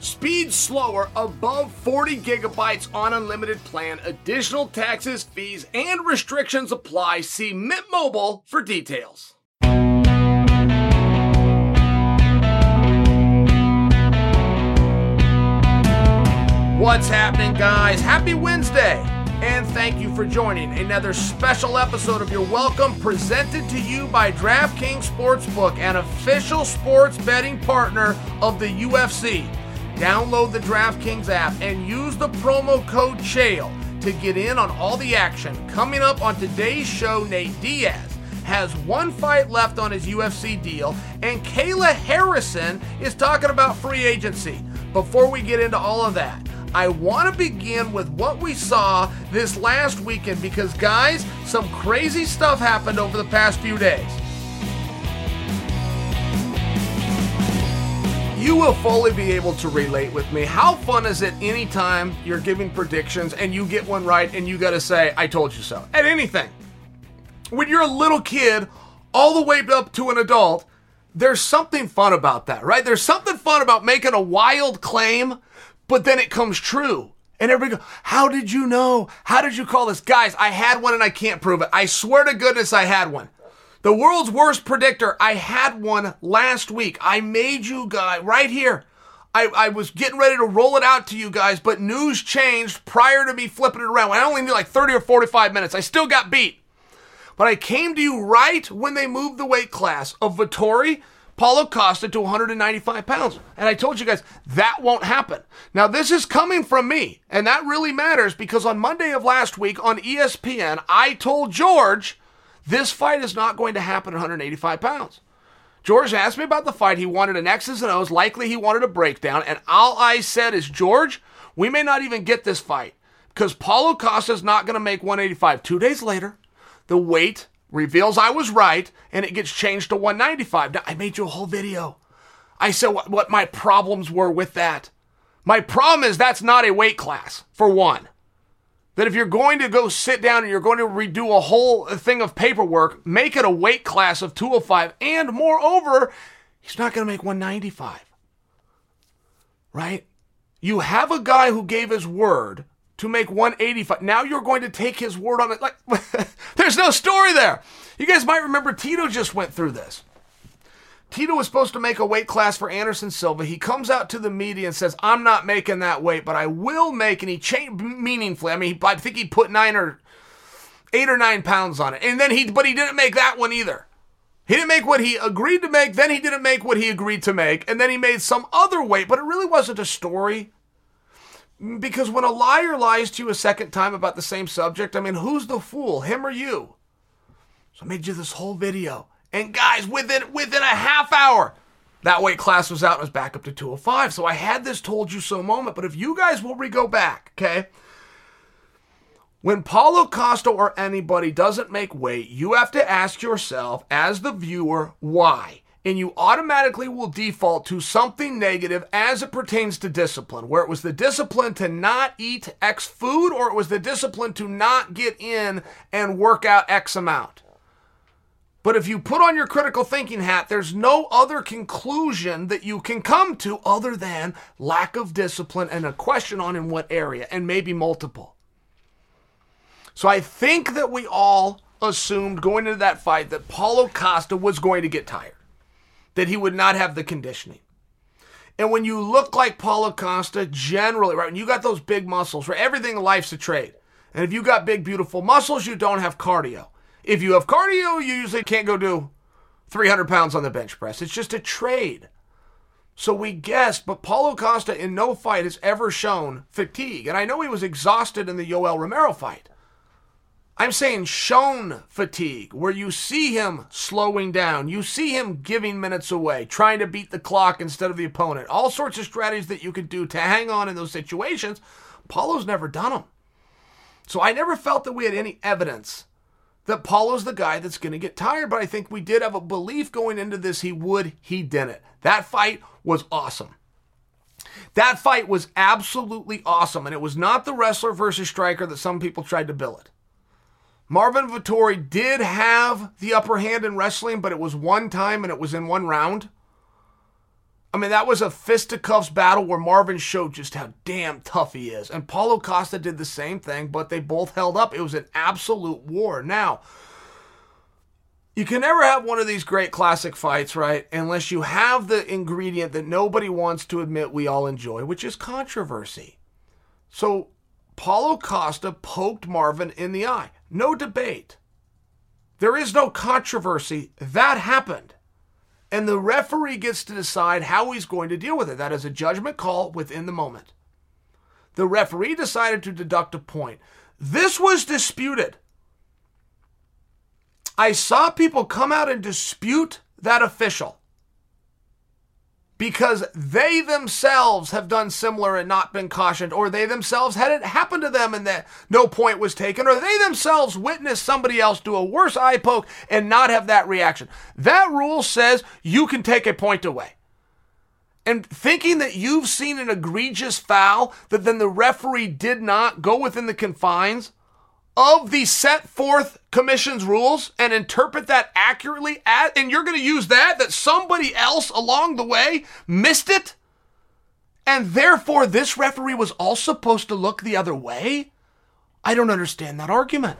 Speed slower above 40 gigabytes on unlimited plan. Additional taxes, fees, and restrictions apply. See Mint Mobile for details. What's happening, guys? Happy Wednesday! And thank you for joining another special episode of Your Welcome presented to you by DraftKings Sportsbook, an official sports betting partner of the UFC. Download the DraftKings app and use the promo code CHAEL to get in on all the action. Coming up on today's show, Nate Diaz has one fight left on his UFC deal, and Kayla Harrison is talking about free agency. Before we get into all of that, I want to begin with what we saw this last weekend because, guys, some crazy stuff happened over the past few days. You will fully be able to relate with me. How fun is it anytime you're giving predictions and you get one right and you got to say, I told you so, at anything? When you're a little kid, all the way up to an adult, there's something fun about that, right? There's something fun about making a wild claim but then it comes true. And everybody go, how did you know? How did you call this? Guys, I had one and I can't prove it. I swear to goodness I had one. The world's worst predictor, I had one last week. I made you guys right here. I, I was getting ready to roll it out to you guys, but news changed prior to me flipping it around. I only need like 30 or 45 minutes. I still got beat. But I came to you right when they moved the weight class of Vettori, Paulo Costa to 195 pounds. And I told you guys that won't happen. Now, this is coming from me, and that really matters because on Monday of last week on ESPN, I told George this fight is not going to happen at 185 pounds. George asked me about the fight. He wanted an X's and O's. Likely he wanted a breakdown. And all I said is, George, we may not even get this fight because Paulo Costa is not going to make 185. Two days later, the weight reveals I was right and it gets changed to 195. Now, I made you a whole video. I said what, what my problems were with that. My problem is that's not a weight class, for one that if you're going to go sit down and you're going to redo a whole thing of paperwork, make it a weight class of 205. And moreover, he's not going to make 195. Right? You have a guy who gave his word to make 185. Now you're going to take his word on it. Like, there's no story there. You guys might remember Tito just went through this. Tito was supposed to make a weight class for Anderson Silva. He comes out to the media and says, "I'm not making that weight, but I will make." And he changed meaningfully. I mean, I think he put nine or eight or nine pounds on it, and then he, but he didn't make that one either. He didn't make what he agreed to make. Then he didn't make what he agreed to make, and then he made some other weight. But it really wasn't a story. Because when a liar lies to you a second time about the same subject, I mean, who's the fool, him or you? So I made you this whole video. And guys, within within a half hour, that weight class was out and was back up to 205. So I had this told you so moment, but if you guys will re go back, okay? When Paulo Costa or anybody doesn't make weight, you have to ask yourself, as the viewer, why? And you automatically will default to something negative as it pertains to discipline, where it was the discipline to not eat X food or it was the discipline to not get in and work out X amount. But if you put on your critical thinking hat, there's no other conclusion that you can come to other than lack of discipline and a question on in what area, and maybe multiple. So I think that we all assumed going into that fight that Paulo Costa was going to get tired, that he would not have the conditioning. And when you look like Paulo Costa, generally, right, when you got those big muscles, right, everything in life's a trade. And if you got big, beautiful muscles, you don't have cardio. If you have cardio, you usually can't go do 300 pounds on the bench press. It's just a trade. So we guessed, but Paulo Costa in no fight has ever shown fatigue. And I know he was exhausted in the Yoel Romero fight. I'm saying shown fatigue, where you see him slowing down, you see him giving minutes away, trying to beat the clock instead of the opponent. All sorts of strategies that you can do to hang on in those situations. Paulo's never done them. So I never felt that we had any evidence that Paulo's the guy that's going to get tired, but I think we did have a belief going into this he would, he didn't. That fight was awesome. That fight was absolutely awesome, and it was not the wrestler versus striker that some people tried to bill it. Marvin Vettori did have the upper hand in wrestling, but it was one time and it was in one round. I mean, that was a fisticuffs battle where Marvin showed just how damn tough he is. And Paulo Costa did the same thing, but they both held up. It was an absolute war. Now, you can never have one of these great classic fights, right? Unless you have the ingredient that nobody wants to admit we all enjoy, which is controversy. So, Paulo Costa poked Marvin in the eye. No debate. There is no controversy. That happened and the referee gets to decide how he's going to deal with it. That is a judgment call within the moment. The referee decided to deduct a point. This was disputed. I saw people come out and dispute that official because they themselves have done similar and not been cautioned, or they themselves had it happen to them and that no point was taken, or they themselves witnessed somebody else do a worse eye poke and not have that reaction. That rule says you can take a point away. And thinking that you've seen an egregious foul that then the referee did not go within the confines of the set forth commission's rules and interpret that accurately at, and you're going to use that that somebody else along the way missed it and therefore this referee was all supposed to look the other way i don't understand that argument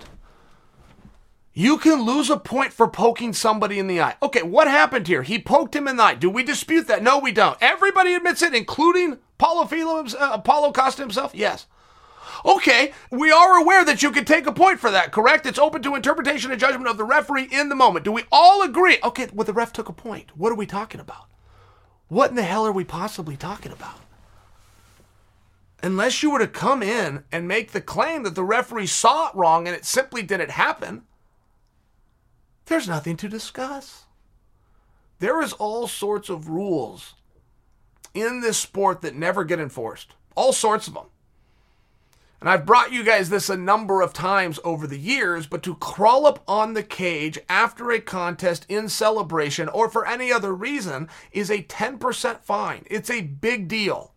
You can lose a point for poking somebody in the eye. Okay, what happened here? He poked him in the eye. Do we dispute that? No, we don't. Everybody admits it, including Paulo Filho, uh, Paulo Costa himself. Yes. Okay, we are aware that you can take a point for that, correct? It's open to interpretation and judgment of the referee in the moment. Do we all agree? Okay, well, the ref took a point. What are we talking about? What in the hell are we possibly talking about? Unless you were to come in and make the claim that the referee saw it wrong and it simply didn't happen, there's nothing to discuss. There is all sorts of rules in this sport that never get enforced. All sorts of them. And I've brought you guys this a number of times over the years, but to crawl up on the cage after a contest in celebration or for any other reason is a 10% fine. It's a big deal.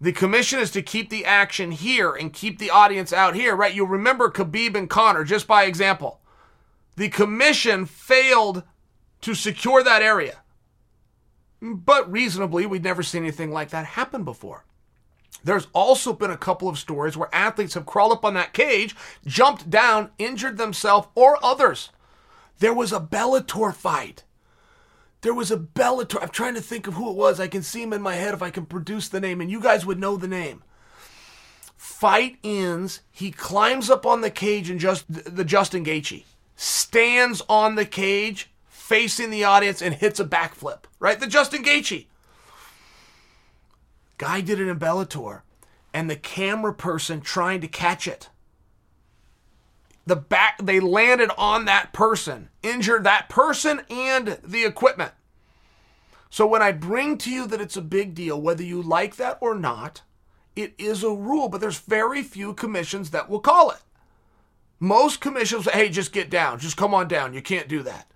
The commission is to keep the action here and keep the audience out here, right? You'll remember Khabib and Conor just by example. The commission failed to secure that area. But reasonably, we'd never seen anything like that happen before. There's also been a couple of stories where athletes have crawled up on that cage, jumped down, injured themselves or others. There was a Bellator fight. There was a Bellator. I'm trying to think of who it was. I can see him in my head if I can produce the name, and you guys would know the name. Fight ends. He climbs up on the cage and just the Justin Gaethje stands on the cage facing the audience and hits a backflip, right? The Justin Gaethje. Guy did it in Bellator, and the camera person trying to catch it. The back they landed on that person, injured that person and the equipment. So when I bring to you that it's a big deal, whether you like that or not, it is a rule, but there's very few commissions that will call it. Most commissions say, hey, just get down. Just come on down. You can't do that.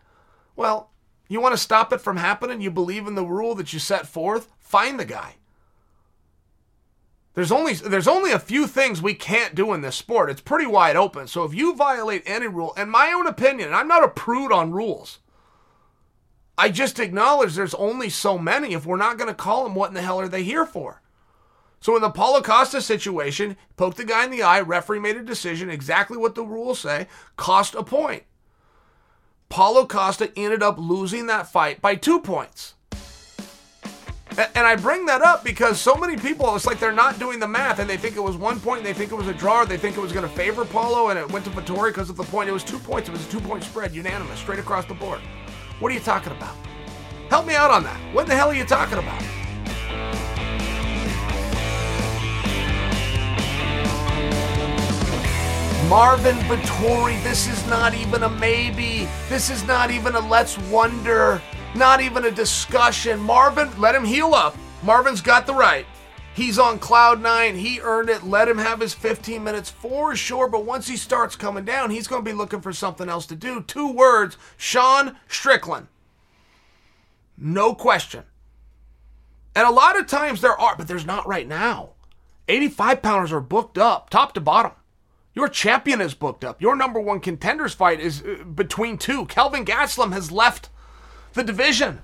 Well, you want to stop it from happening? You believe in the rule that you set forth? Find the guy. There's only there's only a few things we can't do in this sport. It's pretty wide open. So if you violate any rule, in my own opinion, I'm not a prude on rules. I just acknowledge there's only so many. If we're not going to call them, what in the hell are they here for? So in the Paulo Costa situation, poked the guy in the eye, referee made a decision, exactly what the rules say, cost a point. Paulo Costa ended up losing that fight by two points. And I bring that up because so many people, it's like they're not doing the math and they think it was one point, and they think it was a draw, they think it was going to favor Paulo, and it went to Vettori because of the point. It was two points. It was a two point spread, unanimous, straight across the board. What are you talking about? Help me out on that. What the hell are you talking about? Marvin Vettori, this is not even a maybe. This is not even a let's wonder. Not even a discussion. Marvin, let him heal up. Marvin's got the right. He's on cloud nine. He earned it. Let him have his 15 minutes for sure. But once he starts coming down, he's going to be looking for something else to do. Two words Sean Strickland. No question. And a lot of times there are, but there's not right now. 85 pounders are booked up, top to bottom. Your champion is booked up. Your number one contenders fight is uh, between two. Kelvin Gastelum has left the division.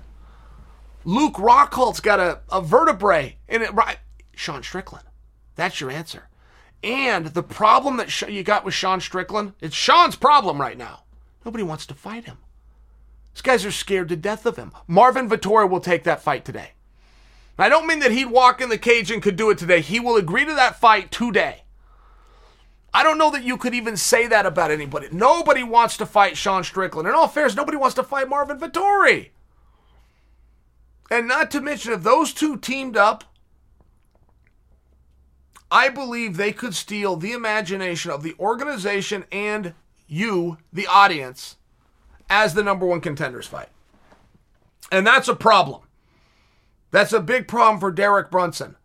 Luke Rockhold's got a, a vertebrae in it. Right, Sean Strickland. That's your answer. And the problem that you got with Sean Strickland, it's Sean's problem right now. Nobody wants to fight him. These guys are scared to death of him. Marvin Vettori will take that fight today. I don't mean that he'd walk in the cage and could do it today. He will agree to that fight today. I don't know that you could even say that about anybody. Nobody wants to fight Sean Strickland. In all fairness, nobody wants to fight Marvin Vettori. And not to mention, if those two teamed up, I believe they could steal the imagination of the organization and you, the audience, as the number one contenders fight. And that's a problem. That's a big problem for Derek Brunson.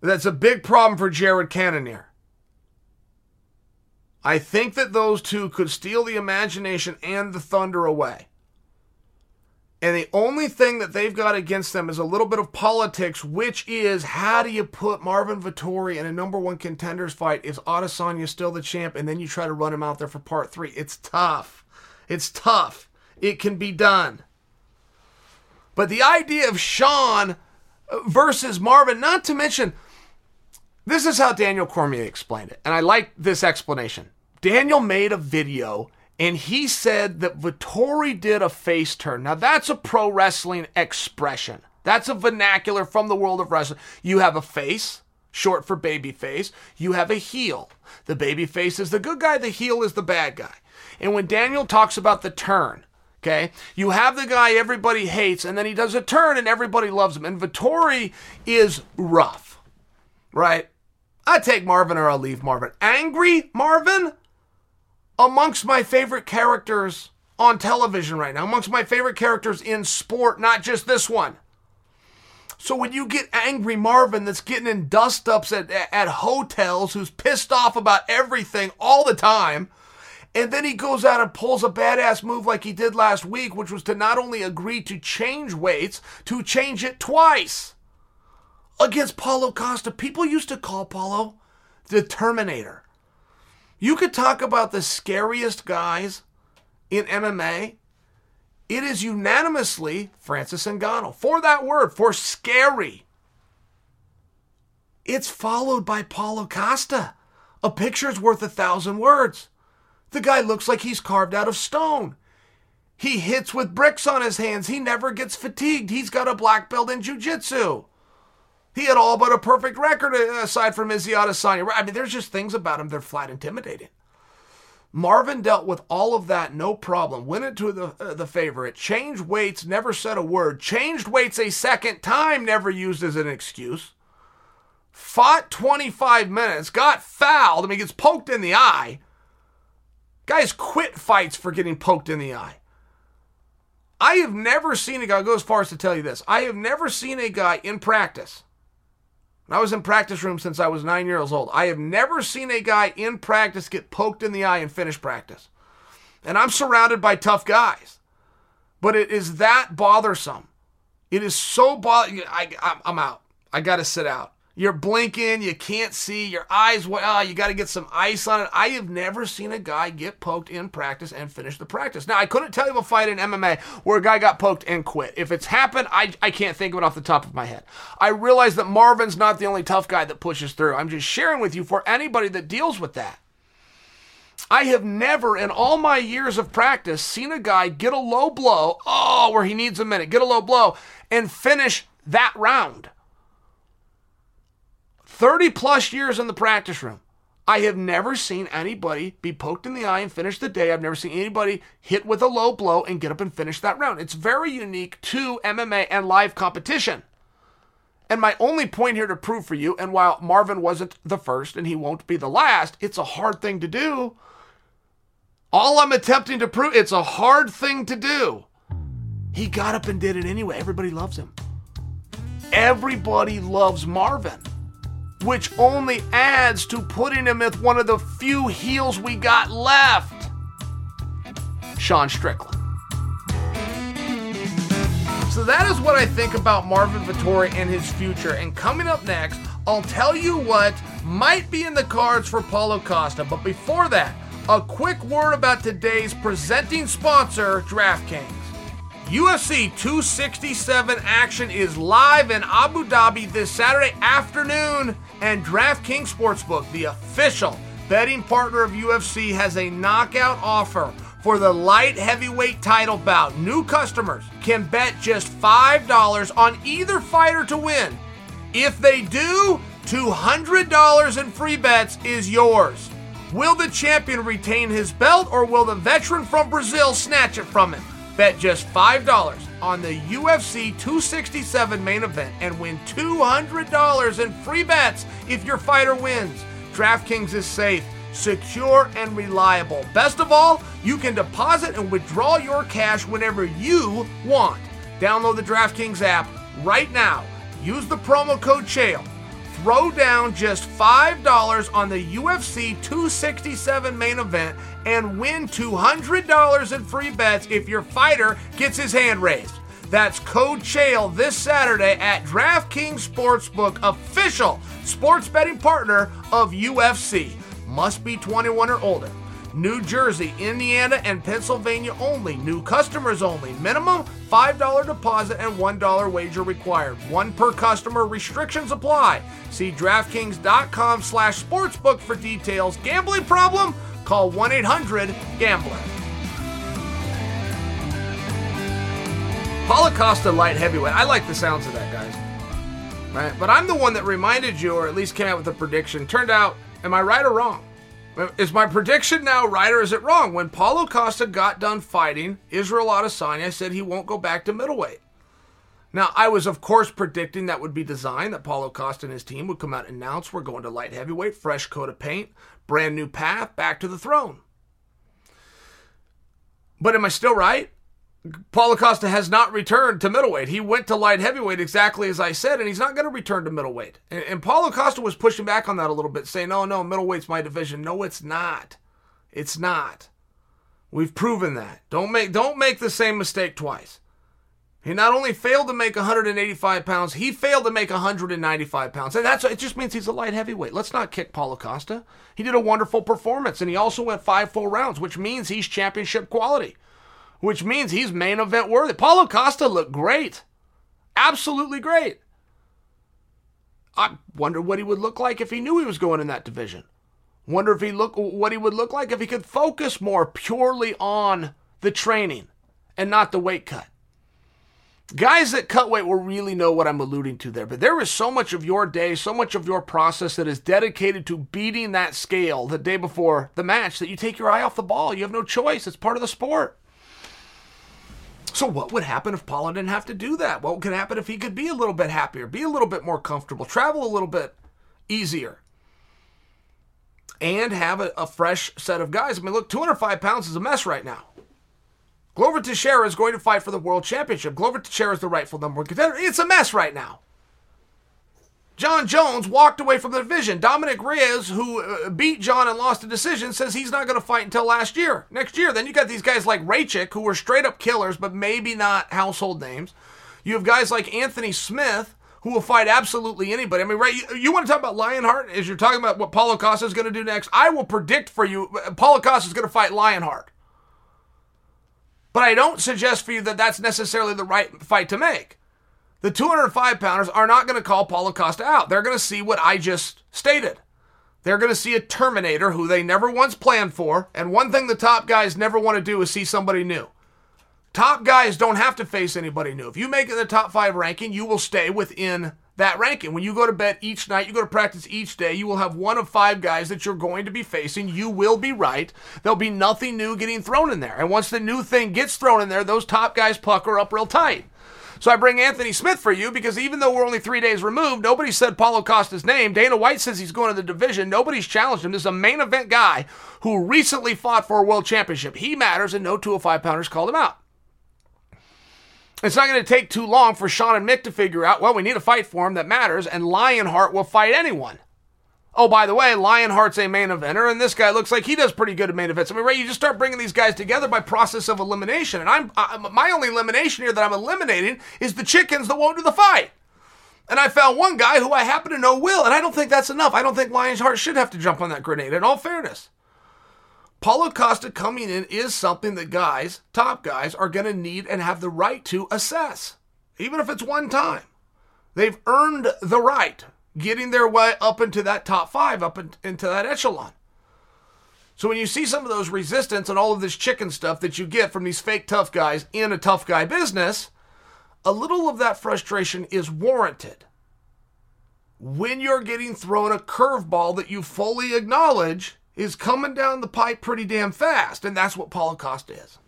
That's a big problem for Jared Cannonier. I think that those two could steal the imagination and the thunder away. And the only thing that they've got against them is a little bit of politics, which is how do you put Marvin Vettori in a number one contenders fight? Is Adesanya still the champ? And then you try to run him out there for part three. It's tough. It's tough. It can be done. But the idea of Sean versus Marvin, not to mention, this is how Daniel Cormier explained it. And I like this explanation. Daniel made a video and he said that Vettori did a face turn. Now, that's a pro wrestling expression. That's a vernacular from the world of wrestling. You have a face, short for baby face. You have a heel. The baby face is the good guy, the heel is the bad guy. And when Daniel talks about the turn, okay, you have the guy everybody hates, and then he does a turn and everybody loves him. And Vettori is rough, right? I take Marvin or I'll leave Marvin. Angry Marvin? Amongst my favorite characters on television right now, amongst my favorite characters in sport, not just this one. So when you get angry Marvin that's getting in dust ups at, at hotels, who's pissed off about everything all the time, and then he goes out and pulls a badass move like he did last week, which was to not only agree to change weights, to change it twice against Paulo Costa. People used to call Paulo the Terminator. You could talk about the scariest guys in MMA. It is unanimously Francis Ngannou for that word, for scary. It's followed by Paulo Costa. A picture's worth a thousand words. The guy looks like he's carved out of stone. He hits with bricks on his hands. He never gets fatigued. He's got a black belt in jiu-jitsu. He had all but a perfect record uh, aside from Izzy Adesanya. I mean, there's just things about him that are flat intimidating. Marvin dealt with all of that no problem. Went into the uh, the favorite. Changed weights, never said a word. Changed weights a second time, never used as an excuse. Fought 25 minutes, got fouled. I mean, gets poked in the eye. Guys quit fights for getting poked in the eye. I have never seen a guy, I'll go as far as to tell you this. I have never seen a guy in practice I was in practice room since I was nine years old. I have never seen a guy in practice get poked in the eye and finish practice. And I'm surrounded by tough guys. But it is that bothersome. It is so bothersome. I'm out. I got to sit out. You're blinking, you can't see, your eyes, well, ah, you got to get some ice on it. I have never seen a guy get poked in practice and finish the practice. Now, I couldn't tell you a fight in MMA where a guy got poked and quit. If it's happened, I, I can't think of it off the top of my head. I realize that Marvin's not the only tough guy that pushes through. I'm just sharing with you for anybody that deals with that. I have never, in all my years of practice, seen a guy get a low blow, oh, where he needs a minute, get a low blow, and finish that round. 30 plus years in the practice room. I have never seen anybody be poked in the eye and finish the day. I've never seen anybody hit with a low blow and get up and finish that round. It's very unique to MMA and live competition. And my only point here to prove for you, and while Marvin wasn't the first and he won't be the last, it's a hard thing to do. All I'm attempting to prove, it's a hard thing to do. He got up and did it anyway. Everybody loves him. Everybody loves Marvin which only adds to putting him with one of the few heels we got left Sean Strickland. So that is what I think about Marvin Vettori and his future. And coming up next, I'll tell you what might be in the cards for Paulo Costa. But before that, a quick word about today's presenting sponsor, DraftKings. UFC 267 action is live in Abu Dhabi this Saturday afternoon, and DraftKings Sportsbook, the official betting partner of UFC, has a knockout offer for the light heavyweight title bout. New customers can bet just $5 on either fighter to win. If they do, $200 in free bets is yours. Will the champion retain his belt or will the veteran from Brazil snatch it from him? Bet just $5 on the UFC 267 main event and win $200 in free bets if your fighter wins. DraftKings is safe, secure, and reliable. Best of all, you can deposit and withdraw your cash whenever you want. Download the DraftKings app right now. Use the promo code CHAEL throw down just $5 on the UFC 267 main event and win $200 in free bets if your fighter gets his hand raised. That's code CHAEL this Saturday at DraftKings Sportsbook, official sports betting partner of UFC. Must be 21 or older. New Jersey, Indiana, and Pennsylvania only. New customers only. Minimum $5 deposit and $1 wager required. One per customer. Restrictions apply. See DraftKings.com slash sportsbook for details. Gambling problem? Call 1 800 Gambler. Paulo Costa light heavyweight. I like the sounds of that, guys. Right? But I'm the one that reminded you, or at least came out with a prediction. Turned out, am I right or wrong? Is my prediction now right or is it wrong? When Paulo Costa got done fighting Israel Adesanya, said he won't go back to middleweight. Now, I was, of course, predicting that would be designed, that Paulo Costa and his team would come out and announce we're going to light heavyweight, fresh coat of paint, brand new path, back to the throne. But am I still right? Paulo Costa has not returned to middleweight. He went to light heavyweight exactly as I said, and he's not going to return to middleweight. And, and Paulo Costa was pushing back on that a little bit, saying, "No, no, middleweight's my division." No, it's not. It's not. We've proven that. Don't make don't make the same mistake twice. He not only failed to make 185 pounds, he failed to make 195 pounds. And that's it just means he's a light heavyweight. Let's not kick Paulo Costa. He did a wonderful performance and he also went five full rounds, which means he's championship quality. Which means he's main event worthy. Paulo Costa looked great. Absolutely great. I wonder what he would look like if he knew he was going in that division. Wonder if he look what he would look like if he could focus more purely on the training and not the weight cut. Guys that cut weight will really know what I'm alluding to there, but there is so much of your day, so much of your process that is dedicated to beating that scale the day before the match that you take your eye off the ball. You have no choice, it's part of the sport. So, what would happen if Paulo didn't have to do that? What could happen if he could be a little bit happier, be a little bit more comfortable, travel a little bit easier, and have a, a fresh set of guys? I mean, look, 205 pounds is a mess right now. Glover Teixeira is going to fight for the world championship. Glover Teixeira is the rightful number one contender. It's a mess right now. Jon Jones walked away from the division. Dominick Reyes, who uh, beat Jon and lost the decision, says he's not going to fight until last year, next year. Then you got these guys like Rakic, who were straight up killers, but maybe not household names. You have guys like Anthony Smith, who will fight absolutely anybody. I mean, right? You, you want to talk about Lionheart as you're talking about what Paulo Costa is going to do next? I will predict for you, uh, Paulo Costa is going to fight Lionheart. But I don't suggest for you that that's necessarily the right fight to make. The 205 pounders are not going to call Paulo Costa out. They're going to see what I just stated. They're going to see a Terminator who they never once planned for. And one thing the top guys never want to do is see somebody new. Top guys don't have to face anybody new. If you make it the top five ranking, you will stay within that ranking. When you go to bed each night, you go to practice each day, you will have one of five guys that you're going to be facing. You will be right. There'll be nothing new getting thrown in there. And once the new thing gets thrown in there, those top guys pucker up real tight. So I bring Anthony Smith for you because even though we're only three days removed, nobody said Paulo Costa's name. Dana White says he's going to the division. Nobody's challenged him. This is a main event guy who recently fought for a world championship. He matters, and no 205 pounders called him out. It's not going to take too long for Sean and Mick to figure out, well, we need a fight for him that matters, and Lionheart will fight anyone. Oh, by the way, Lionheart's a main eventer, and this guy looks like he does pretty good at main events. I mean, right? You just start bringing these guys together by process of elimination, and I'm I, my only elimination here that I'm eliminating is the chickens that won't do the fight. And I found one guy who I happen to know will, and I don't think that's enough. I don't think Lionheart should have to jump on that grenade. In all fairness, Paulo Costa coming in is something that guys, top guys, are going to need and have the right to assess, even if it's one time. They've earned the right, getting their way up into that top five, up in, into that echelon. So when you see some of those resistance and all of this chicken stuff that you get from these fake tough guys in a tough guy business, a little of that frustration is warranted. When you're getting thrown a curveball that you fully acknowledge is coming down the pipe pretty damn fast, and that's what Paulo Costa is.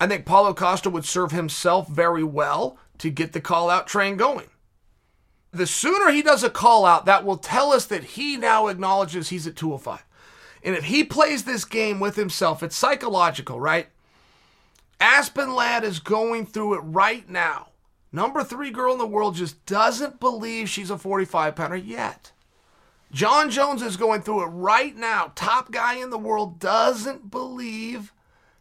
I think Paulo Costa would serve himself very well to get the call out train going. The sooner he does a call out, that will tell us that he now acknowledges he's at 205. And if he plays this game with himself, it's psychological, right? Aspen Ladd is going through it right now. Number three girl in the world just doesn't believe she's a 45 pounder yet. Jon Jones is going through it right now. Top guy in the world doesn't believe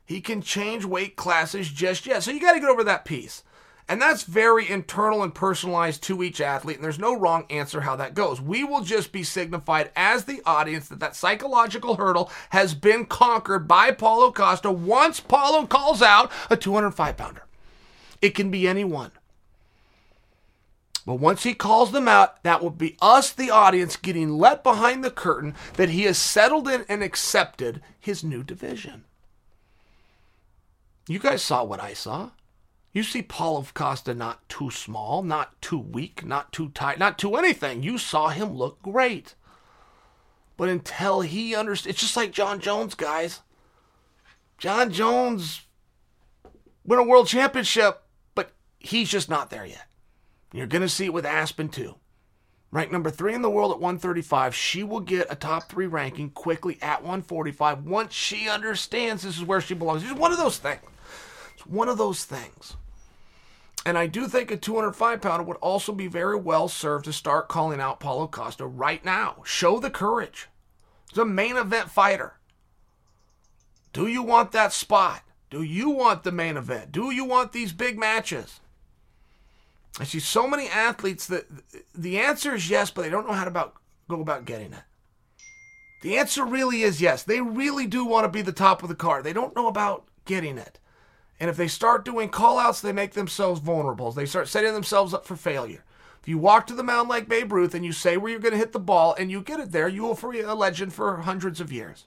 he can change weight classes just yet. So you got to get over that piece. And that's very internal and personalized to each athlete, and there's no wrong answer how that goes. We will just be signified as the audience that that psychological hurdle has been conquered by Paulo Costa once Paulo calls out a 205 pounder. It can be anyone. But once he calls them out, that will be us, the audience, getting let behind the curtain that he has settled in and accepted his new division. You guys saw what I saw. You see Paulo Costa not too small, not too weak, not too tight, not too anything. You saw him look great. But until he understands, it's just like Jon Jones, guys. Jon Jones win a world championship, but he's just not there yet. You're going to see it with Aspen too. Ranked number three in the world at 135. She will get a top three ranking quickly at 145 once she understands this is where she belongs. It's one of those things. It's one of those things. And I do think a 205 pounder would also be very well served to start calling out Paulo Costa right now. Show the courage. He's a main event fighter. Do you want that spot? Do you want the main event? Do you want these big matches? I see so many athletes that the answer is yes, but they don't know how to about, go about getting it. The answer really is yes. They really do want to be the top of the card. They don't know about getting it. And if they start doing call outs, they make themselves vulnerable. They start setting themselves up for failure. If you walk to the mound like Babe Ruth and you say where you're going to hit the ball and you get it there, you will be a legend for hundreds of years.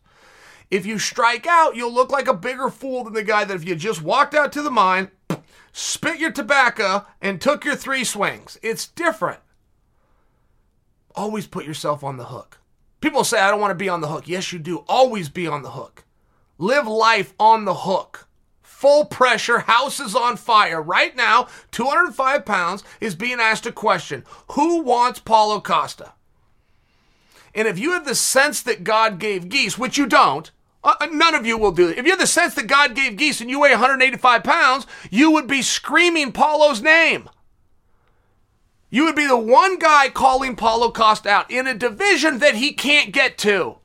If you strike out, you'll look like a bigger fool than the guy that if you just walked out to the mine, spit your tobacco, and took your three swings. It's different. Always put yourself on the hook. People say, I don't want to be on the hook. Yes, you do. Always be on the hook. Live life on the hook. Full pressure, house is on fire. Right now, 205 pounds is being asked a question Who wants Paulo Costa? And if you have the sense that God gave geese, which you don't, uh, uh, none of you will do it. If you have the sense that God gave geese and you weigh 185 pounds, you would be screaming Paulo's name. You would be the one guy calling Paulo Costa out in a division that he can't get to.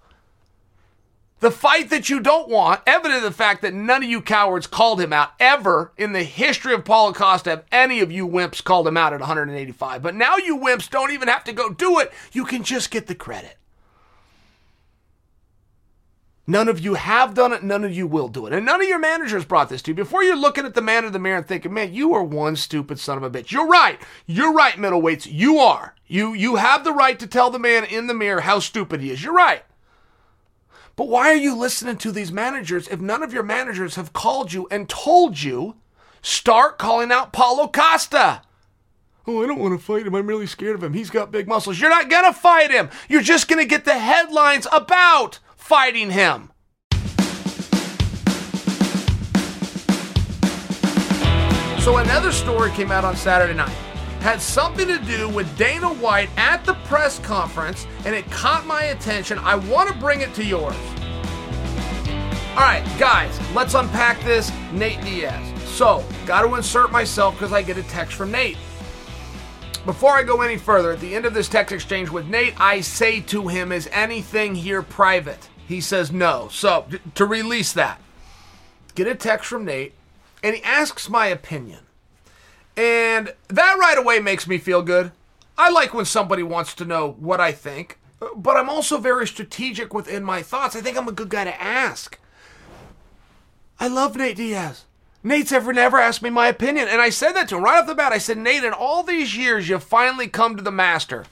The fight that you don't want, evident of the fact that none of you cowards called him out ever in the history of Paulo Costa have any of you wimps called him out at 185. But now you wimps don't even have to go do it. You can just get the credit. None of you have done it. None of you will do it. And none of your managers brought this to you. Before you're looking at the man in the mirror and thinking, man, you are one stupid son of a bitch. You're right. You're right, middleweights. You are. You, you have the right to tell the man in the mirror how stupid he is. You're right. But why are you listening to these managers if none of your managers have called you and told you, start calling out Paulo Costa? Oh, I don't want to fight him. I'm really scared of him. He's got big muscles. You're not going to fight him. You're just going to get the headlines about fighting him. So another story came out on Saturday night. Had something to do with Dana White at the press conference, and it caught my attention. I want to bring it to yours. All right, guys, let's unpack this. Nate Diaz. So, got to insert myself because I get a text from Nate. Before I go any further, at the end of this text exchange with Nate, I say to him, Is anything here private? He says no. So, to release that, get a text from Nate, and he asks my opinion. And that right away makes me feel good. I like when somebody wants to know what I think, but I'm also very strategic within my thoughts. I think I'm a good guy to ask. I love Nate Diaz. Nate's ever never asked me my opinion. And I said that to him right off the bat. I said, Nate, in all these years, you've finally come to the master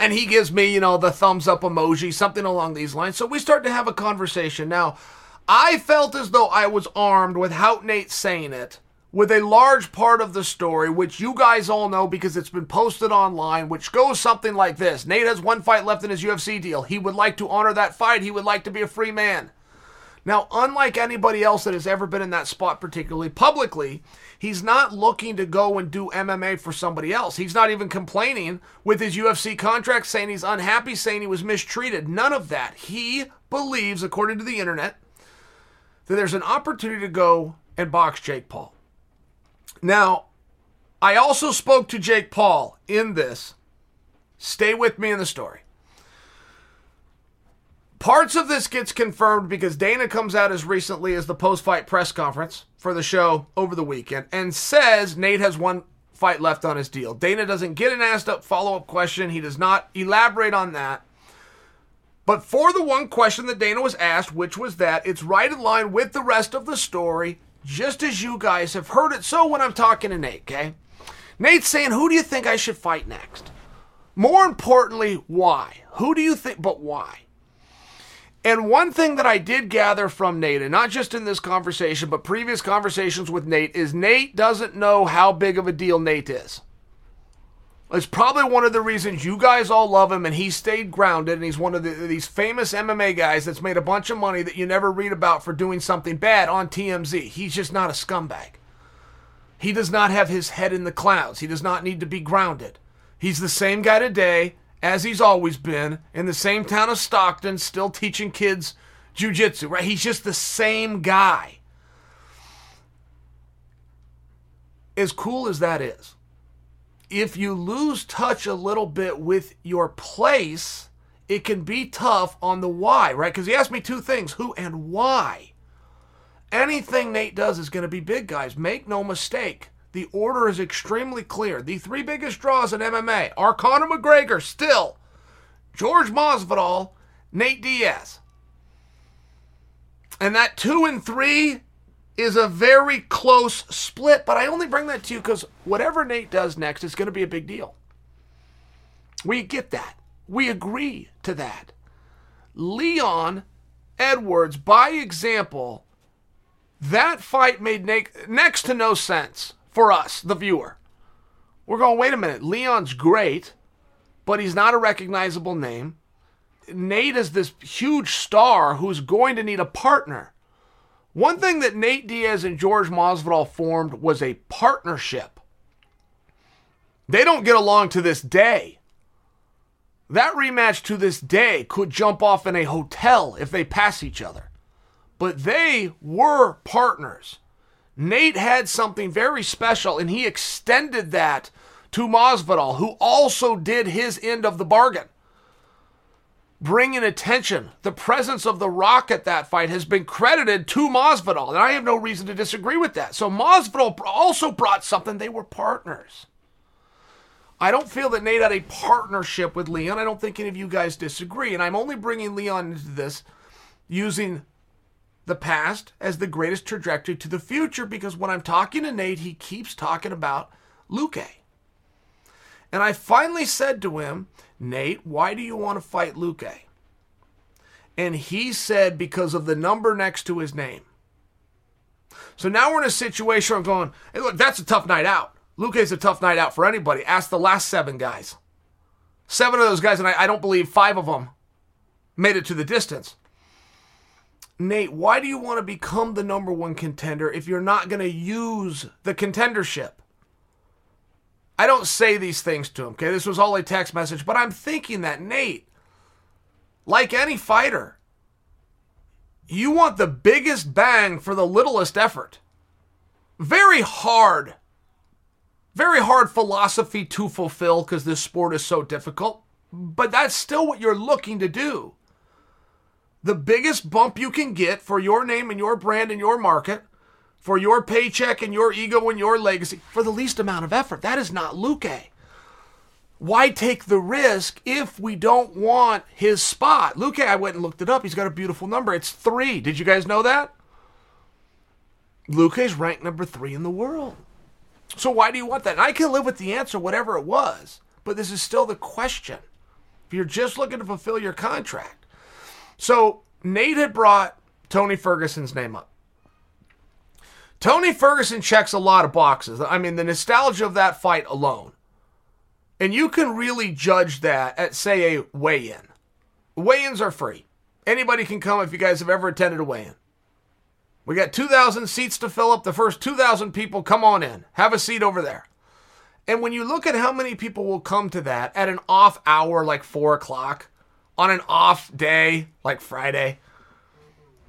and he gives me, you know, the thumbs up emoji, something along these lines. So we start to have a conversation. Now, I felt as though I was armed without Nate saying it with a large part of the story, which you guys all know because it's been posted online, which goes something like this Nate has one fight left in his UFC deal. He would like to honor that fight, he would like to be a free man. Now, unlike anybody else that has ever been in that spot, particularly publicly, he's not looking to go and do MMA for somebody else. He's not even complaining with his UFC contract, saying he's unhappy, saying he was mistreated. None of that. He believes, according to the internet, that there's an opportunity to go and box Jake Paul. Now, I also spoke to Jake Paul in this. Stay with me in the story. Parts of this gets confirmed because Dana comes out as recently as the post-fight press conference for the show over the weekend and says Nate has one fight left on his deal. Dana doesn't get an asked up follow-up question. He does not elaborate on that. But for the one question that Dana was asked, which was that, it's right in line with the rest of the story, just as you guys have heard it. So when I'm talking to Nate, okay? Nate's saying, Who do you think I should fight next? More importantly, why? Who do you think, but why? And one thing that I did gather from Nate, and not just in this conversation, but previous conversations with Nate, is Nate doesn't know how big of a deal Nate is. It's probably one of the reasons you guys all love him and he stayed grounded and he's one of the, these famous MMA guys that's made a bunch of money that you never read about for doing something bad on TMZ. He's just not a scumbag. He does not have his head in the clouds. He does not need to be grounded. He's the same guy today as he's always been in the same town of Stockton, still teaching kids jujitsu, right? He's just the same guy. As cool as that is, if you lose touch a little bit with your place, it can be tough on the why, right? Because he asked me two things who and why. Anything Nate does is going to be big, guys. Make no mistake. The order is extremely clear. The three biggest draws in MMA are Conor McGregor, still, George Masvidal, Nate Diaz. And that two and three is a very close split, but I only bring that to you because whatever Nate does next is going to be a big deal. We get that. We agree to that. Leon Edwards, by example, that fight made next to no sense for us, the viewer. We're going, wait a minute, Leon's great, but he's not a recognizable name. Nate is this huge star who's going to need a partner. One thing that Nate Diaz and George Masvidal formed was a partnership. They don't get along to this day. That rematch to this day could jump off in a hotel if they pass each other. But they were partners. Nate had something very special, and he extended that to Masvidal, who also did his end of the bargain bringing attention. The presence of The Rock at that fight has been credited to Masvidal, and I have no reason to disagree with that. So Masvidal also brought something. They were partners. I don't feel that Nate had a partnership with Leon. I don't think any of you guys disagree. And I'm only bringing Leon into this using the past as the greatest trajectory to the future because when I'm talking to Nate, he keeps talking about Luque. And I finally said to him, Nate, why do you want to fight Luque? And he said, because of the number next to his name. So now we're in a situation where I'm going, hey, look, that's a tough night out. Luque's a tough night out for anybody. Ask the last seven guys. Seven of those guys, and I, I don't believe five of them made it to the distance. Nate, why do you want to become the number one contender if you're not going to use the contendership? I don't say these things to him, okay? This was all a text message, but I'm thinking that Nate, like any fighter, you want the biggest bang for the littlest effort. Very hard, very hard philosophy to fulfill because this sport is so difficult, but that's still what you're looking to do. The biggest bump you can get for your name and your brand and your market for your paycheck and your ego and your legacy for the least amount of effort. That is not Luque. Why take the risk if we don't want his spot? Luque, I went and looked it up. He's got a beautiful number. It's three. Did you guys know that? Luque's ranked number three in the world. So why do you want that? And I can live with the answer, whatever it was, but this is still the question. If you're just looking to fulfill your contract. So Nate had brought Tony Ferguson's name up. Tony Ferguson checks a lot of boxes. I mean, the nostalgia of that fight alone. And you can really judge that at, say, a weigh in. Weigh ins are free. Anybody can come if you guys have ever attended a weigh in. We got 2,000 seats to fill up. The first 2,000 people, come on in. Have a seat over there. And when you look at how many people will come to that at an off hour like 4 o'clock, on an off day like Friday,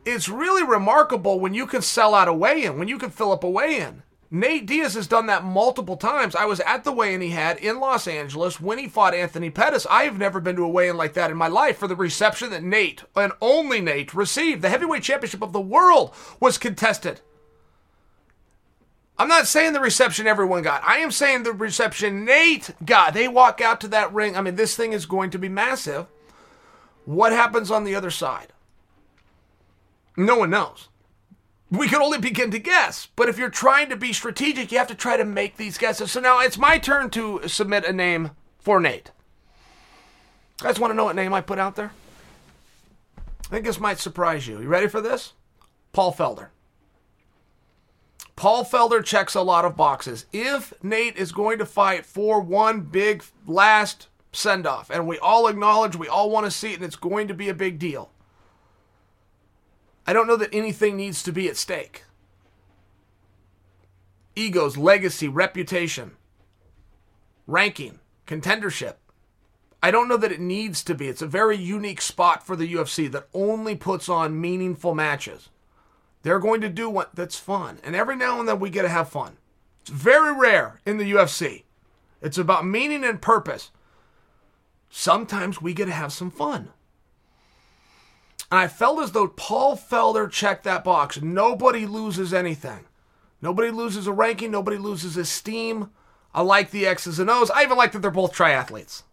it's really remarkable when you can sell out a weigh-in, when you can fill up a weigh-in. Nate Diaz has done that multiple times. I was at the weigh-in he had in Los Angeles when he fought Anthony Pettis. I have never been to a weigh-in like that in my life for the reception that Nate, and only Nate, received. The heavyweight championship of the world was contested. I'm not saying the reception everyone got. I am saying the reception Nate got. They walk out to that ring. I mean, this thing is going to be massive. What happens on the other side? No one knows. we can only begin to guess. But if you're trying to be strategic, you have to try to make these guesses. So now it's my turn to submit a name for Nate. You guys want to know what name I put out there? I think this might surprise you. You ready for this? Paul Felder. Paul Felder checks a lot of boxes. If Nate is going to fight for one big last send off, and we all acknowledge, we all want to see it, and it's going to be a big deal, I don't know that anything needs to be at stake. Egos, legacy, reputation, ranking, contendership. I don't know that it needs to be. It's a very unique spot for the UFC that only puts on meaningful matches. They're going to do what that's fun. And every now and then we get to have fun. It's very rare in the UFC. It's about meaning and purpose. Sometimes we get to have some fun. And I felt as though Paul Felder checked that box. Nobody loses anything. Nobody loses a ranking. Nobody loses esteem. I like the X's and O's. I even like that they're both triathletes.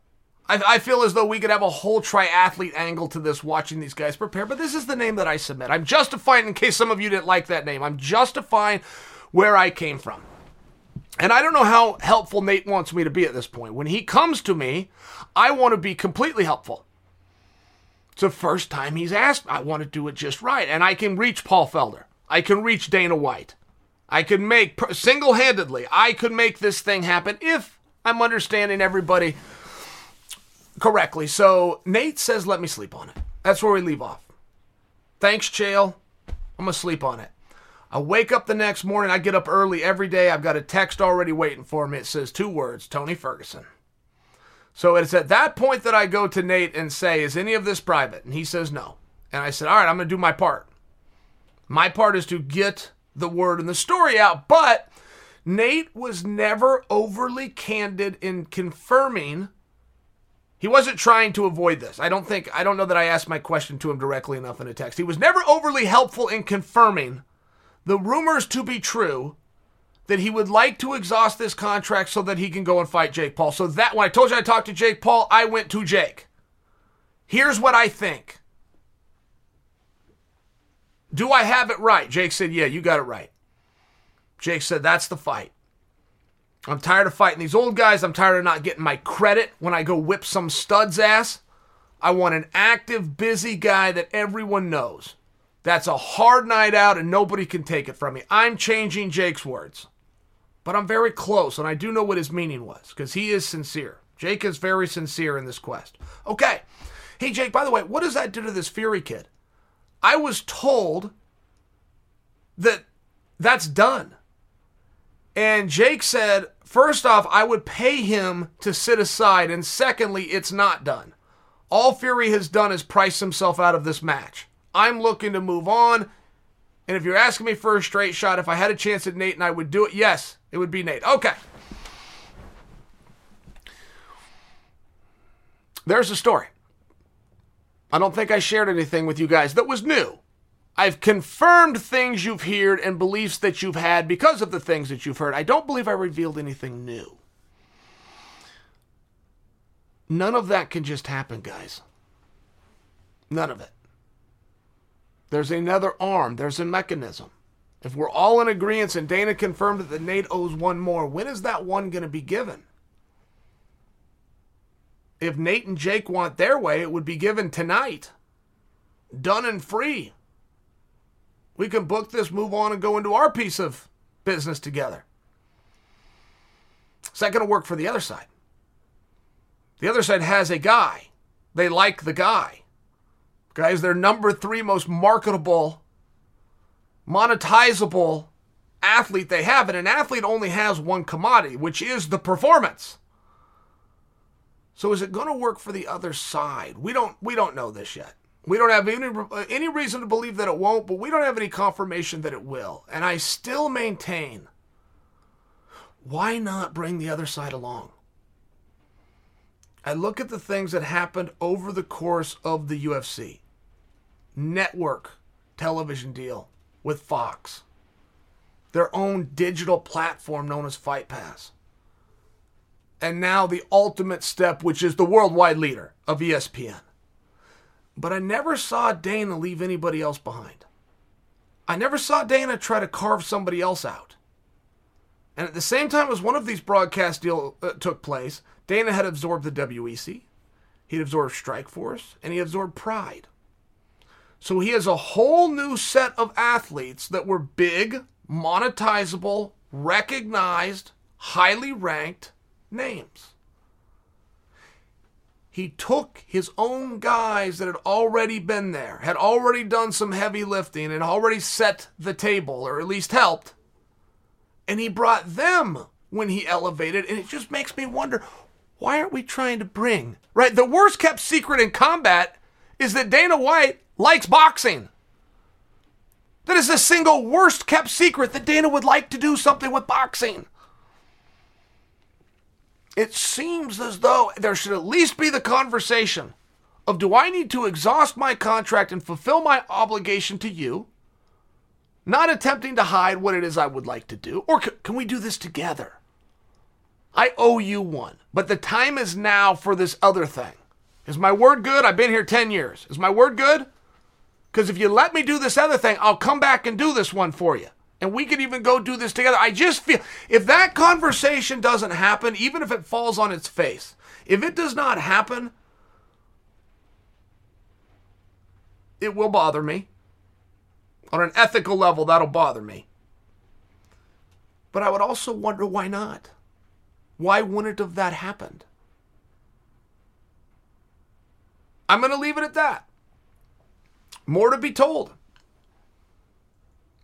I, I feel as though we could have a whole triathlete angle to this watching these guys prepare, but this is the name that I submit. I'm justifying, in case some of you didn't like that name, I'm justifying where I came from. And I don't know how helpful Nate wants me to be at this point. When he comes to me, I want to be completely helpful. It's the first time he's asked. I want to do it just right. And I can reach Paul Felder. I can reach Dana White. I can make, single handedly, I could make this thing happen if I'm understanding everybody correctly. So Nate says, let me sleep on it. That's where we leave off. Thanks, Chael. I'm going to sleep on it. I wake up the next morning. I get up early every day. I've got a text already waiting for me. It says two words Tony Ferguson. So it's at that point that I go to Nate and say, Is any of this private? And he says no. And I said, All right, I'm going to do my part. My part is to get the word and the story out. But Nate was never overly candid in confirming. He wasn't trying to avoid this. I don't think, I don't know that I asked my question to him directly enough in a text. He was never overly helpful in confirming the rumors to be true that he would like to exhaust this contract so that he can go and fight Jake Paul. So that when I told you I talked to Jake Paul, I went to Jake. Here's what I think. Do I have it right? Jake said, Yeah, you got it right. Jake said, That's the fight. I'm tired of fighting these old guys. I'm tired of not getting my credit when I go whip some stud's ass. I want an active, busy guy that everyone knows. That's a hard night out and nobody can take it from me. I'm changing Jake's words but I'm very close, and I do know what his meaning was because he is sincere. Jake is very sincere in this quest. Okay. Hey, Jake, by the way, what does that do to this Fury kid? I was told that that's done. And Jake said, first off, I would pay him to sit aside, and secondly, it's not done. All Fury has done is price himself out of this match. I'm looking to move on. And if you're asking me for a straight shot, if I had a chance at Nate and I would do it, yes, it would be Nate. Okay. There's a story. I don't think I shared anything with you guys that was new. I've confirmed things you've heard and beliefs that you've had because of the things that you've heard. I don't believe I revealed anything new. None of that can just happen, guys. None of it. There's another arm, there's a mechanism. If we're all in agreement and Dana confirmed that the Nate owes one more, when is that one going to be given? If Nate and Jake want their way, it would be given tonight. Done and free. We can book this, move on, and go into our piece of business together. Is that going to work for the other side? The other side has a guy. They like the guy. Guys, their number three most marketable monetizable athlete they have. And an athlete only has one commodity, which is the performance. So is it going to work for the other side? We don't we don't know this yet. We don't have any any reason to believe that it won't, but we don't have any confirmation that it will. And I still maintain why not bring the other side along? I look at the things that happened over the course of the UFC. Network television deal, with Fox, their own digital platform known as Fight Pass. And now the ultimate step, which is the worldwide leader of ESPN. But I never saw Dana leave anybody else behind. I never saw Dana try to carve somebody else out. And at the same time as one of these broadcast deals uh, took place, Dana had absorbed the WEC, he'd absorbed Strikeforce, and he absorbed Pride. So he has a whole new set of athletes that were big, monetizable, recognized, highly ranked names. He took his own guys that had already been there, had already done some heavy lifting, and already set the table, or at least helped, and he brought them when he elevated. And it just makes me wonder why aren't we trying to bring, right? The worst kept secret in combat is that Dana White likes boxing. That is the single worst kept secret that Dana would like to do something with boxing. It seems as though there should at least be the conversation of do I need to exhaust my contract and fulfill my obligation to you? Not attempting to hide what it is I would like to do, or c- can we do this together? I owe you one, but the time is now for this other thing. Is my word good? I've been here 10 years. Is my word good? Because if you let me do this other thing, I'll come back and do this one for you. And we could even go do this together. I just feel if that conversation doesn't happen, even if it falls on its face, if it does not happen, it will bother me. On an ethical level, that'll bother me. But I would also wonder why not? Why wouldn't have that happened? I'm going to leave it at that. More to be told.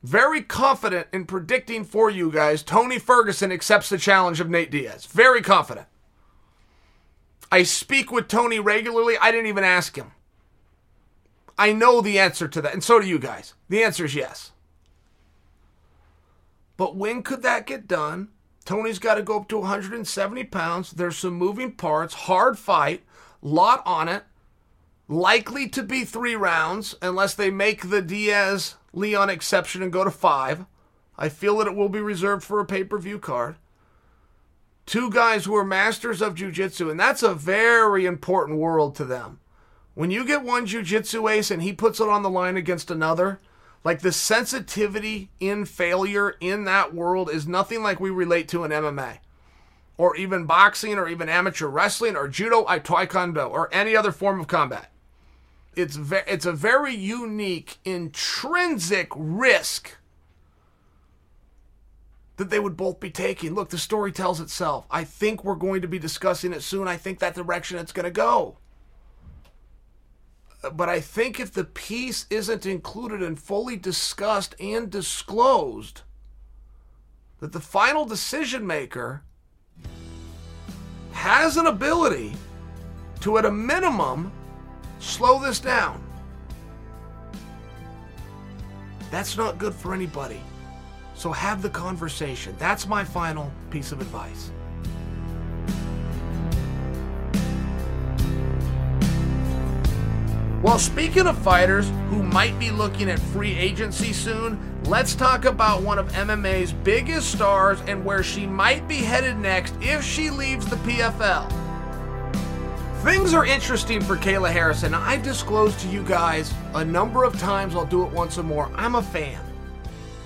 Very confident in predicting for you guys, Tony Ferguson accepts the challenge of Nate Diaz. Very confident. I speak with Tony regularly. I didn't even ask him. I know the answer to that, and so do you guys. The answer is yes. But when could that get done? Tony's got to go up to 170 pounds. There's some moving parts, hard fight, lot on it. Likely to be three rounds unless they make the Diaz Leon exception and go to five. I feel that it will be reserved for a pay per view card. Two guys who are masters of jiu-jitsu, and that's a very important world to them. When you get one jiu-jitsu ace and he puts it on the line against another, like the sensitivity in failure in that world is nothing like we relate to in MMA. Or even boxing or even amateur wrestling or judo, I taekwondo or any other form of combat. It's ve- it's a very unique intrinsic risk that they would both be taking. Look, the story tells itself. I think we're going to be discussing it soon. I think that direction it's going to go uh, but I think if the piece isn't included and fully discussed and disclosed, that the final decision maker has an ability to, at a minimum, slow this down. That's not good for anybody. So have the conversation. That's my final piece of advice. Well, speaking of fighters who might be looking at free agency soon, let's talk about one of MMA's biggest stars and where she might be headed next if she leaves the PFL. Things are interesting for Kayla Harrison. I've disclosed to you guys a number of times, I'll do it once or more. I'm a fan.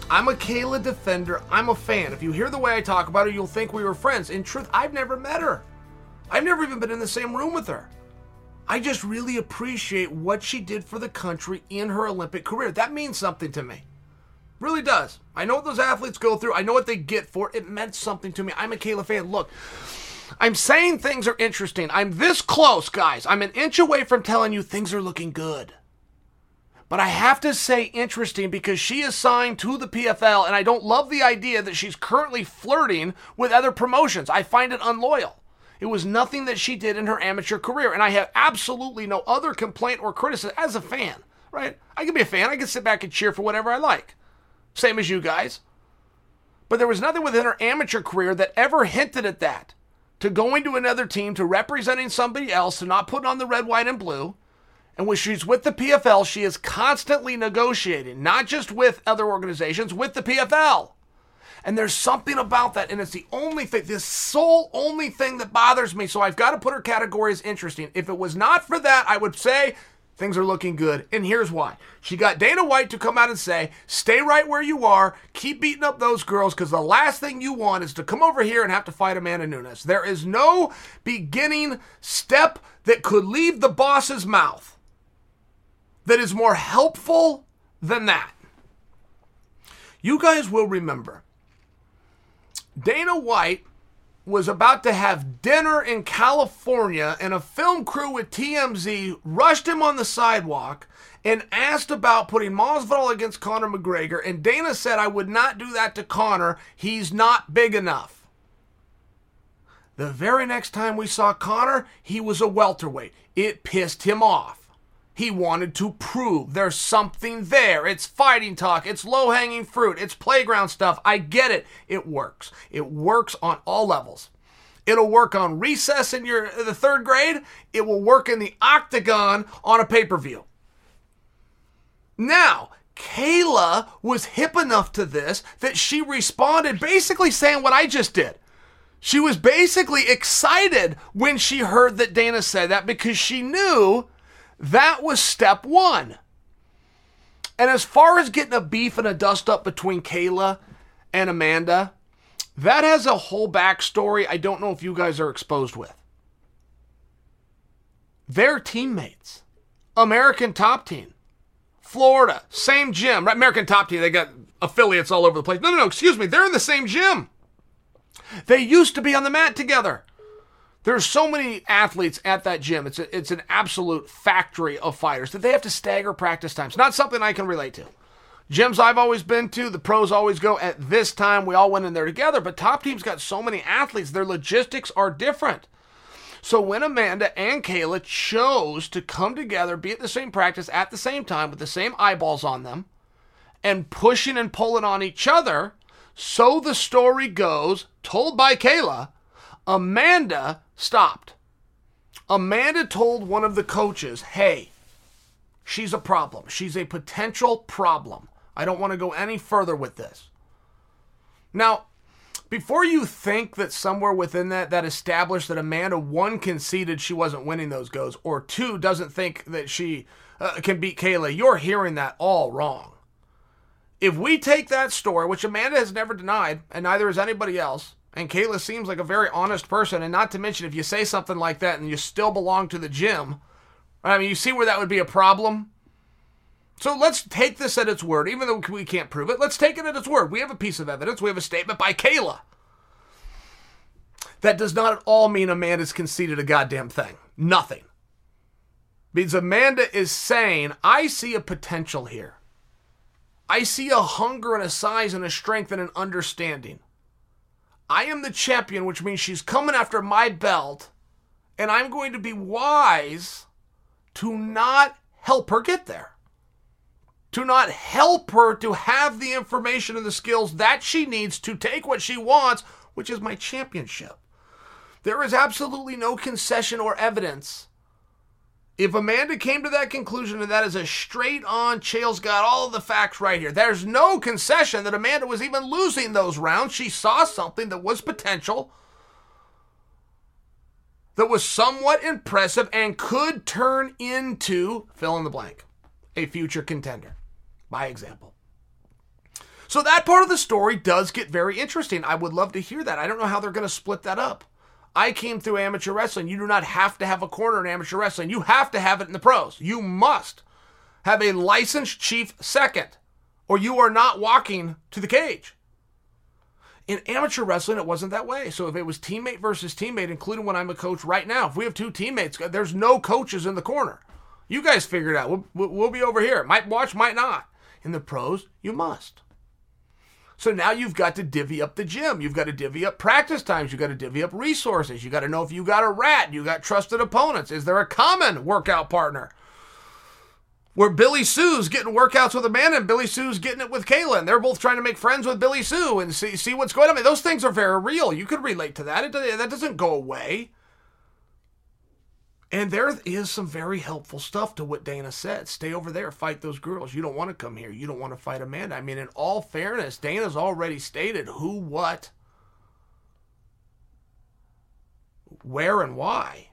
I'm a Kayla defender. I'm a fan. If you hear the way I talk about her, you'll think we were friends. In truth, I've never met her. I've never even been in the same room with her. I just really appreciate what she did for the country in her Olympic career. That means something to me. Really does. I know what those athletes go through. I know what they get for. it. It meant something to me. I'm a Kayla fan. Look, I'm saying things are interesting. I'm this close, guys. I'm an inch away from telling you things are looking good. But I have to say interesting because she is signed to the PFL, and I don't love the idea that she's currently flirting with other promotions. I find it unloyal. It was nothing that she did in her amateur career. And I have absolutely no other complaint or criticism as a fan, right? I can be a fan. I can sit back and cheer for whatever I like. Same as you guys. But there was nothing within her amateur career that ever hinted at that. To going to another team, to representing somebody else, to not putting on the red, white, and blue. And when she's with the PFL, she is constantly negotiating, not just with other organizations, with the PFL. And there's something about that, and it's the only thing, this sole only thing that bothers me. So I've got to put her category as interesting. If it was not for that, I would say Things are looking good. And here's why. She got Dana White to come out and say, stay right where you are, keep beating up those girls, because the last thing you want is to come over here and have to fight Amanda Nunes. There is no beginning step that could leave the boss's mouth that is more helpful than that. You guys will remember Dana White was about to have dinner in California, and a film crew with TMZ rushed him on the sidewalk and asked about putting Masvidal against Conor McGregor. And Dana said, I would not do that to Conor. He's not big enough. The very next time we saw Conor, he was a welterweight. It pissed him off. He wanted to prove there's something there. It's fighting talk. It's low hanging fruit. It's playground stuff. I get it. It works. It works on all levels. It'll work on recess in your the third grade. It will work in the octagon on a pay per view. Now, Kayla was hip enough to this that she responded basically saying what I just did. She was basically excited when she heard that Dana said that because she knew that was step one. And as far as getting a beef and a dust up between Kayla and Amanda, that has a whole backstory I don't know if you guys are exposed with. They're teammates. American top team. Florida, same gym. Right, American top team, they got affiliates all over the place. No, no, no, excuse me. They're in the same gym. They used to be on the mat together. There's so many athletes at that gym. It's a, it's an absolute factory of fighters that they have to stagger practice times. Not something I can relate to. Gyms I've always been to, the pros always go at this time. We all went in there together, but top team's got so many athletes, their logistics are different. So when Amanda and Kayla chose to come together, be at the same practice at the same time with the same eyeballs on them, and pushing and pulling on each other, so the story goes, told by Kayla, Amanda stopped. Amanda told one of the coaches, hey, she's a problem. She's a potential problem. I don't want to go any further with this. Now, before you think that somewhere within that that established that Amanda one conceded she wasn't winning those goes or two doesn't think that she uh, can beat Kayla, you're hearing that all wrong. If we take that story, which Amanda has never denied, and neither has anybody else, and Kayla seems like a very honest person. And not to mention, if you say something like that and you still belong to the gym, I mean, you see where that would be a problem? So let's take this at its word, even though we can't prove it. Let's take it at its word. We have a piece of evidence. We have a statement by Kayla. That does not at all mean Amanda's conceded a goddamn thing. Nothing. Means Amanda is saying, I see a potential here. I see a hunger and a size and a strength and an understanding. I am the champion, which means she's coming after my belt, and I'm going to be wise to not help her get there. To not help her to have the information and the skills that she needs to take what she wants, which is my championship. There is absolutely no concession or evidence if Amanda came to that conclusion, and that is a straight on, Chael's got all the facts right here. There's no concession that Amanda was even losing those rounds. She saw something that was potential, that was somewhat impressive, and could turn into fill in the blank, a future contender, by example. So that part of the story does get very interesting. I would love to hear that. I don't know how they're going to split that up. I came through amateur wrestling. You do not have to have a corner in amateur wrestling. You have to have it in the pros. You must have a licensed chief second, or you are not walking to the cage. In amateur wrestling, it wasn't that way. So if it was teammate versus teammate, including when I'm a coach right now, if we have two teammates, there's no coaches in the corner. You guys figure it out. We'll, we'll be over here. Might watch, might not. In the pros, you must. So now you've got to divvy up the gym. You've got to divvy up practice times. You've got to divvy up resources. You got to know if you got a rat. You got trusted opponents. Is there a common workout partner? Where Billy Sue's getting workouts with Amanda and Billy Sue's getting it with Kayla, and they're both trying to make friends with Billy Sue and see, see what's going on. I mean, those things are very real. You could relate to that. It, that doesn't go away. And there is some very helpful stuff to what Dana said. Stay over there, fight those girls. You don't want to come here. You don't want to fight Amanda. I mean, in all fairness, Dana's already stated who, what, where, and why.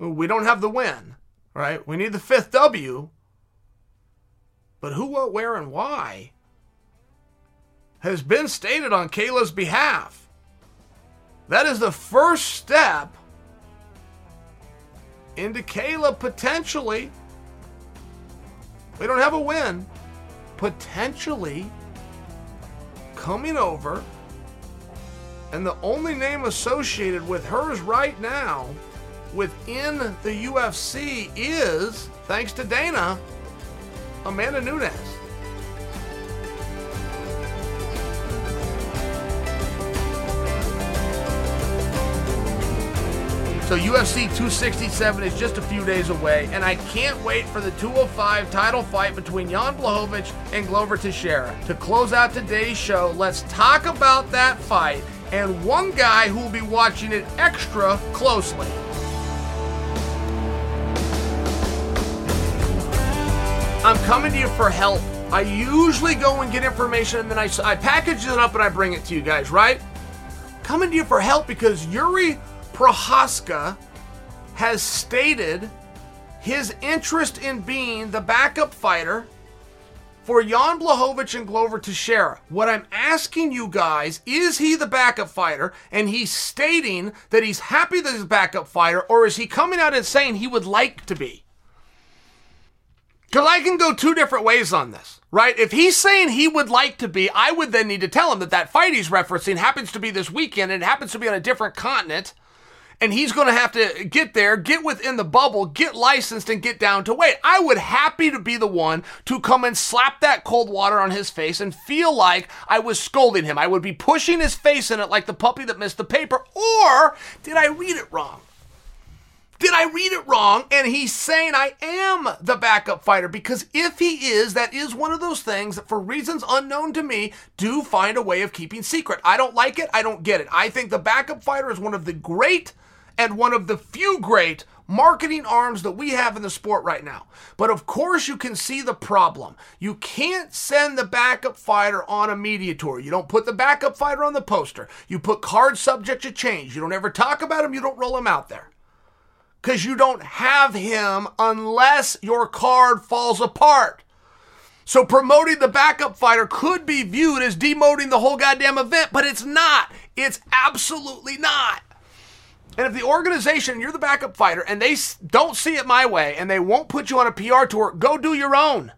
We don't have the when. right? We need the fifth W. But who, what, where, and why has been stated on Kayla's behalf. That is the first step into Kayla potentially. We don't have a win. Potentially coming over. And the only name associated with hers right now within the UFC is, thanks to Dana, Amanda Nunes. So UFC 267 is just a few days away, and I can't wait for the 205 title fight between Jan Blachowicz and Glover Teixeira. To close out today's show, let's talk about that fight and one guy who will be watching it extra closely. I'm coming to you for help. I usually go and get information and then I, I package it up and I bring it to you guys, right? Coming to you for help because Yuri Prochazka has stated his interest in being the backup fighter for Jan Blachowicz and Glover Teixeira. What I'm asking you guys is he the backup fighter and he's stating that he's happy that he's a backup fighter, or is he coming out and saying he would like to be? Because I can go two different ways on this, right? If he's saying he would like to be, I would then need to tell him that that fight he's referencing happens to be this weekend and it happens to be on a different continent and he's going to have to get there, get within the bubble, get licensed, and get down to weight. I would happy to be the one to come and slap that cold water on his face and feel like I was scolding him. I would be pushing his face in it like the puppy that missed the paper. Or did I read it wrong? Did I read it wrong? And he's saying I am the backup fighter because if he is, that is one of those things that, for reasons unknown to me, do find a way of keeping secret. I don't like it. I don't get it. I think the backup fighter is one of the great and one of the few great marketing arms that we have in the sport right now. But of course, you can see the problem. You can't send the backup fighter on a media tour. You don't put the backup fighter on the poster. You put cards subject to change. You don't ever talk about him. You don't roll him out there. Because you don't have him unless your card falls apart. So promoting the backup fighter could be viewed as demoting the whole goddamn event, but it's not. It's absolutely not. And if the organization, you're the backup fighter, and they don't see it my way and they won't put you on a PR tour, go do your own.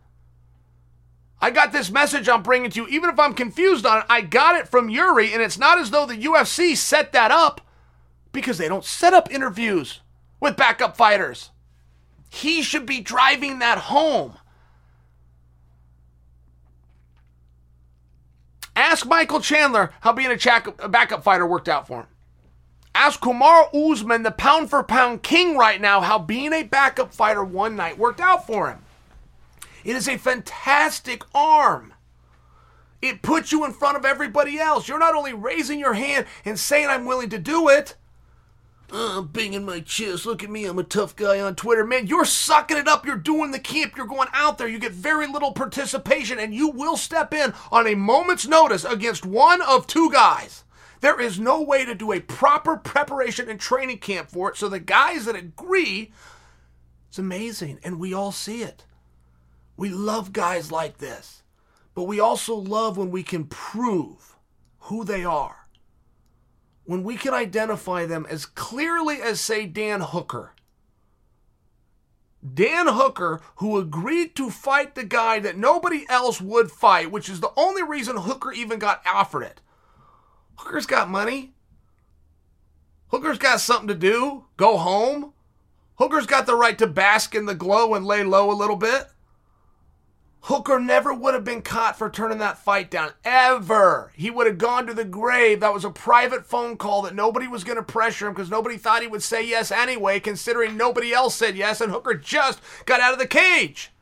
I got this message I'm bringing to you. Even if I'm confused on it, I got it from Yuri, and it's not as though the UFC set that up because they don't set up interviews with backup fighters. He should be driving that home. Ask Michael Chandler how being a backup fighter worked out for him. Ask Kamaru Usman, the pound for pound king right now, how being a backup fighter one night worked out for him. It is a fantastic arm. It puts you in front of everybody else. You're not only raising your hand and saying, I'm willing to do it. Uh, I'm banging my chest. Look at me. I'm a tough guy on Twitter. Man, you're sucking it up. You're doing the camp. You're going out there. You get very little participation, and you will step in on a moment's notice against one of two guys. There is no way to do a proper preparation and training camp for it. So the guys that agree, it's amazing. And we all see it. We love guys like this. But we also love when we can prove who they are. When we can identify them as clearly as, say, Dan Hooker. Dan Hooker, who agreed to fight the guy that nobody else would fight, which is the only reason Hooker even got offered it. Hooker's got money. Hooker's got something to do. Go home. Hooker's got the right to bask in the glow and lay low a little bit. Hooker never would have been caught for turning that fight down, ever. He would have gone to the grave. That was a private phone call that nobody was going to pressure him because nobody thought he would say yes anyway, considering nobody else said yes, and Hooker just got out of the cage.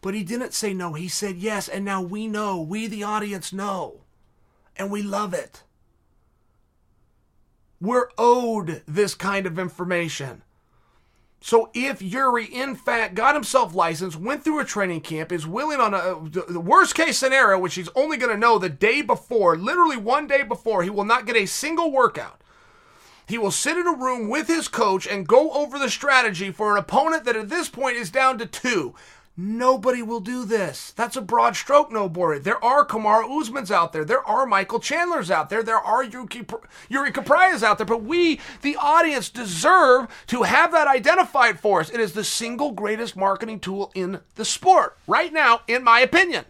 But he didn't say no, he said yes, and now we know, we the audience know, and we love it. We're owed this kind of information. So if Yuri, in fact, got himself licensed, went through a training camp, is willing on a the worst case scenario, which he's only going to know the day before, literally one day before, he will not get a single workout. He will sit in a room with his coach and go over the strategy for an opponent that at this point is down to two. Nobody will do this. That's a broad stroke, no Bori. There are Kamaru Usmans out there. There are Michael Chandlers out there. There are Yuri Prochazkas out there. But we, the audience, deserve to have that identified for us. It is the single greatest marketing tool in the sport right now, in my opinion.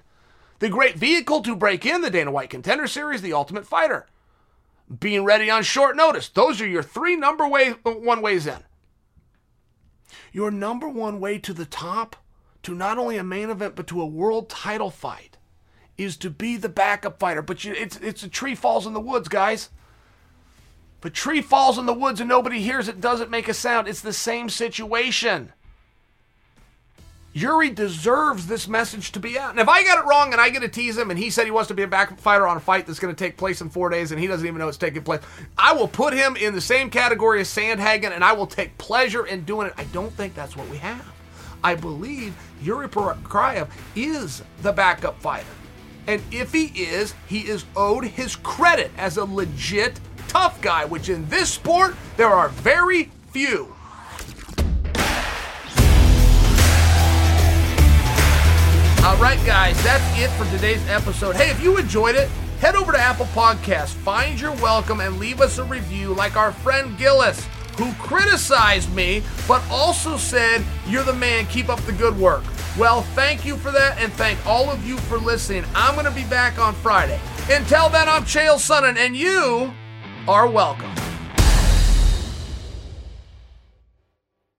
The great vehicle to break in the Dana White Contender Series, The Ultimate Fighter. Being ready on short notice. Those are your three number way, one ways in. Your number one way to the top to not only a main event but to a world title fight is to be the backup fighter. But you, it's it's a tree falls in the woods, guys. But tree falls in the woods and nobody hears it, doesn't make a sound. It's the same situation. Yuri deserves this message to be out. And if I got it wrong and I get to tease him and he said he wants to be a backup fighter on a fight that's going to take place in four days and he doesn't even know it's taking place, I will put him in the same category as Sandhagen and I will take pleasure in doing it. I don't think that's what we have. I believe Yuri Prochazka is the backup fighter. And if he is, he is owed his credit as a legit tough guy, which in this sport, there are very few. All right, guys, that's it for today's episode. Hey, if you enjoyed it, head over to Apple Podcasts, find your welcome, and leave us a review like our friend Gillis who criticized me, but also said, You're the man, keep up the good work. Well, thank you for that, and thank all of you for listening. I'm going to be back on Friday. Until then, I'm Chael Sonnen, and you are welcome.